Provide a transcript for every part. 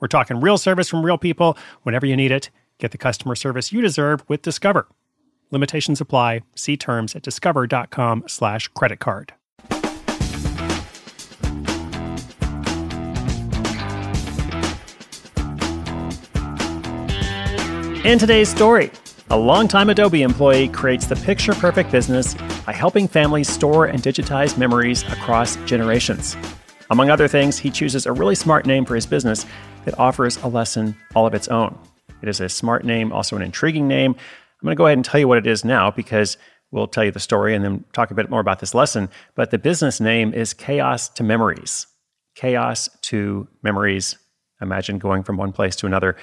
We're talking real service from real people whenever you need it. Get the customer service you deserve with Discover. Limitations apply. See terms at discover.com slash credit card. In today's story, a longtime Adobe employee creates the picture perfect business by helping families store and digitize memories across generations. Among other things, he chooses a really smart name for his business that offers a lesson all of its own. It is a smart name, also an intriguing name. I'm going to go ahead and tell you what it is now because we'll tell you the story and then talk a bit more about this lesson. But the business name is Chaos to Memories. Chaos to Memories. Imagine going from one place to another.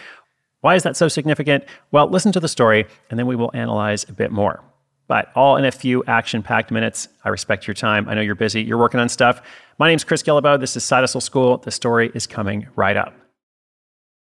Why is that so significant? Well, listen to the story and then we will analyze a bit more. But all in a few action packed minutes. I respect your time. I know you're busy. You're working on stuff. My name's Chris Guillebeau. This is Hustle School. The story is coming right up.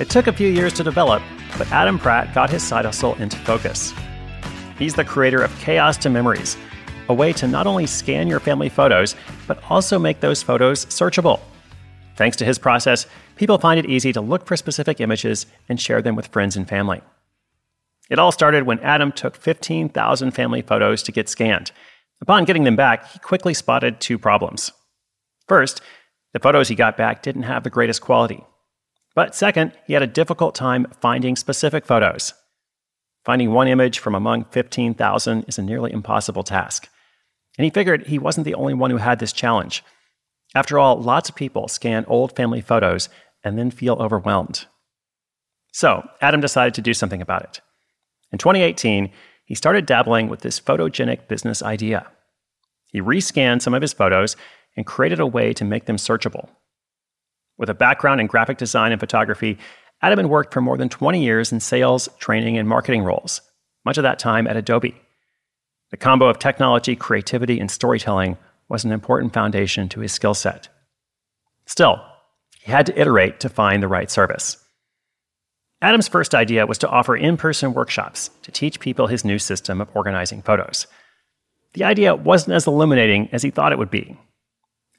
It took a few years to develop, but Adam Pratt got his side hustle into focus. He's the creator of Chaos to Memories, a way to not only scan your family photos, but also make those photos searchable. Thanks to his process, people find it easy to look for specific images and share them with friends and family. It all started when Adam took 15,000 family photos to get scanned. Upon getting them back, he quickly spotted two problems. First, the photos he got back didn't have the greatest quality. But second, he had a difficult time finding specific photos. Finding one image from among 15,000 is a nearly impossible task. And he figured he wasn't the only one who had this challenge. After all, lots of people scan old family photos and then feel overwhelmed. So, Adam decided to do something about it. In 2018, he started dabbling with this photogenic business idea. He rescanned some of his photos and created a way to make them searchable. With a background in graphic design and photography, Adam had worked for more than 20 years in sales, training, and marketing roles, much of that time at Adobe. The combo of technology, creativity, and storytelling was an important foundation to his skill set. Still, he had to iterate to find the right service. Adam's first idea was to offer in person workshops to teach people his new system of organizing photos. The idea wasn't as illuminating as he thought it would be.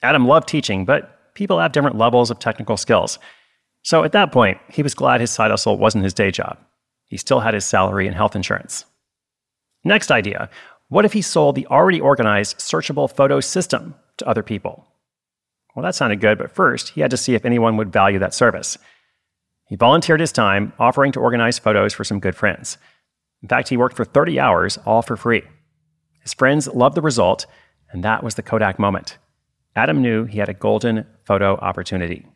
Adam loved teaching, but people have different levels of technical skills. So at that point, he was glad his side hustle wasn't his day job. He still had his salary and health insurance. Next idea what if he sold the already organized searchable photo system to other people? Well, that sounded good, but first, he had to see if anyone would value that service. He volunteered his time, offering to organize photos for some good friends. In fact, he worked for 30 hours, all for free. His friends loved the result, and that was the Kodak moment. Adam knew he had a golden photo opportunity.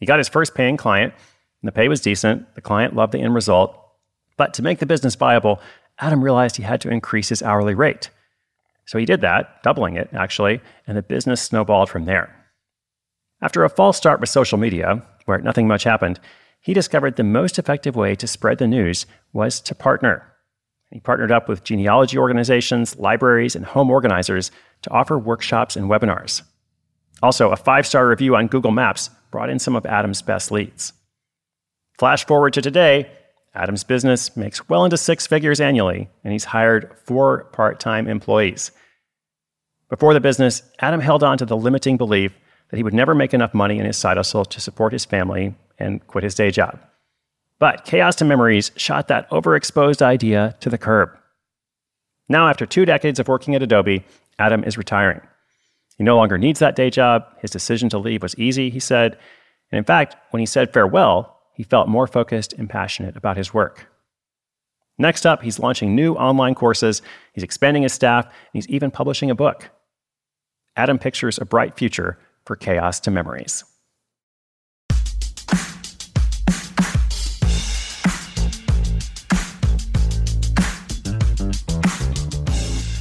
He got his first paying client, and the pay was decent. The client loved the end result. But to make the business viable, Adam realized he had to increase his hourly rate. So he did that, doubling it, actually, and the business snowballed from there. After a false start with social media, where nothing much happened, he discovered the most effective way to spread the news was to partner. He partnered up with genealogy organizations, libraries, and home organizers to offer workshops and webinars. Also, a five star review on Google Maps brought in some of Adam's best leads. Flash forward to today, Adam's business makes well into six figures annually, and he's hired four part time employees. Before the business, Adam held on to the limiting belief that he would never make enough money in his side hustle to support his family and quit his day job. But Chaos to Memories shot that overexposed idea to the curb. Now, after two decades of working at Adobe, Adam is retiring. He no longer needs that day job. His decision to leave was easy, he said. And in fact, when he said farewell, he felt more focused and passionate about his work. Next up, he's launching new online courses, he's expanding his staff, and he's even publishing a book. Adam pictures a bright future for Chaos to Memories.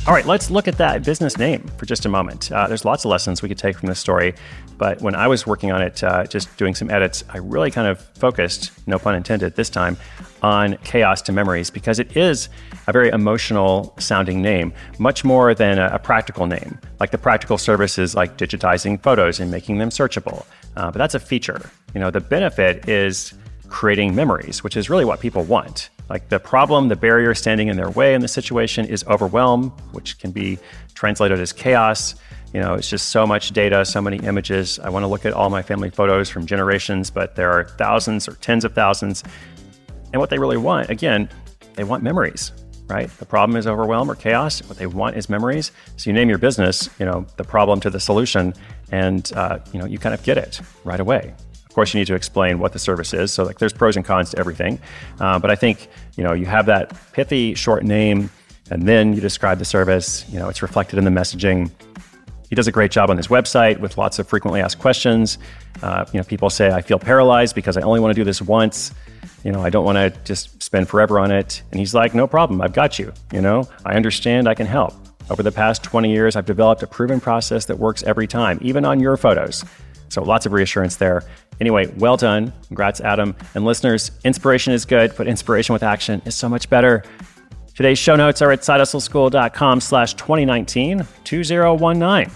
All right, let's look at that business name for just a moment. Uh, there's lots of lessons we could take from this story, but when I was working on it, uh, just doing some edits, I really kind of focused, no pun intended this time, on chaos to memories because it is a very emotional sounding name, much more than a, a practical name. Like the practical services like digitizing photos and making them searchable, uh, but that's a feature. You know, the benefit is creating memories, which is really what people want. Like the problem, the barrier standing in their way in the situation is overwhelm, which can be translated as chaos. You know, it's just so much data, so many images. I want to look at all my family photos from generations, but there are thousands or tens of thousands. And what they really want, again, they want memories, right? The problem is overwhelm or chaos. What they want is memories. So you name your business, you know, the problem to the solution, and uh, you know, you kind of get it right away course, you need to explain what the service is. So like, there's pros and cons to everything. Uh, but I think you know you have that pithy short name, and then you describe the service. You know, it's reflected in the messaging. He does a great job on his website with lots of frequently asked questions. Uh, you know, people say, "I feel paralyzed because I only want to do this once." You know, I don't want to just spend forever on it. And he's like, "No problem, I've got you." You know, I understand, I can help. Over the past 20 years, I've developed a proven process that works every time, even on your photos. So lots of reassurance there. Anyway, well done. Congrats, Adam. And listeners, inspiration is good, but inspiration with action is so much better. Today's show notes are at sidehustleschool.com slash 2019 2019.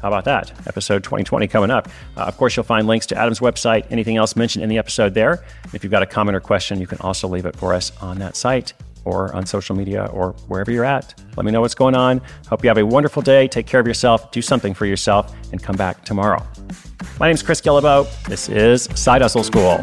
How about that? Episode 2020 coming up. Uh, of course, you'll find links to Adam's website, anything else mentioned in the episode there. If you've got a comment or question, you can also leave it for us on that site or on social media or wherever you're at. Let me know what's going on. Hope you have a wonderful day. Take care of yourself, do something for yourself, and come back tomorrow. My name is Chris Guillebeau. This is Side Hustle School.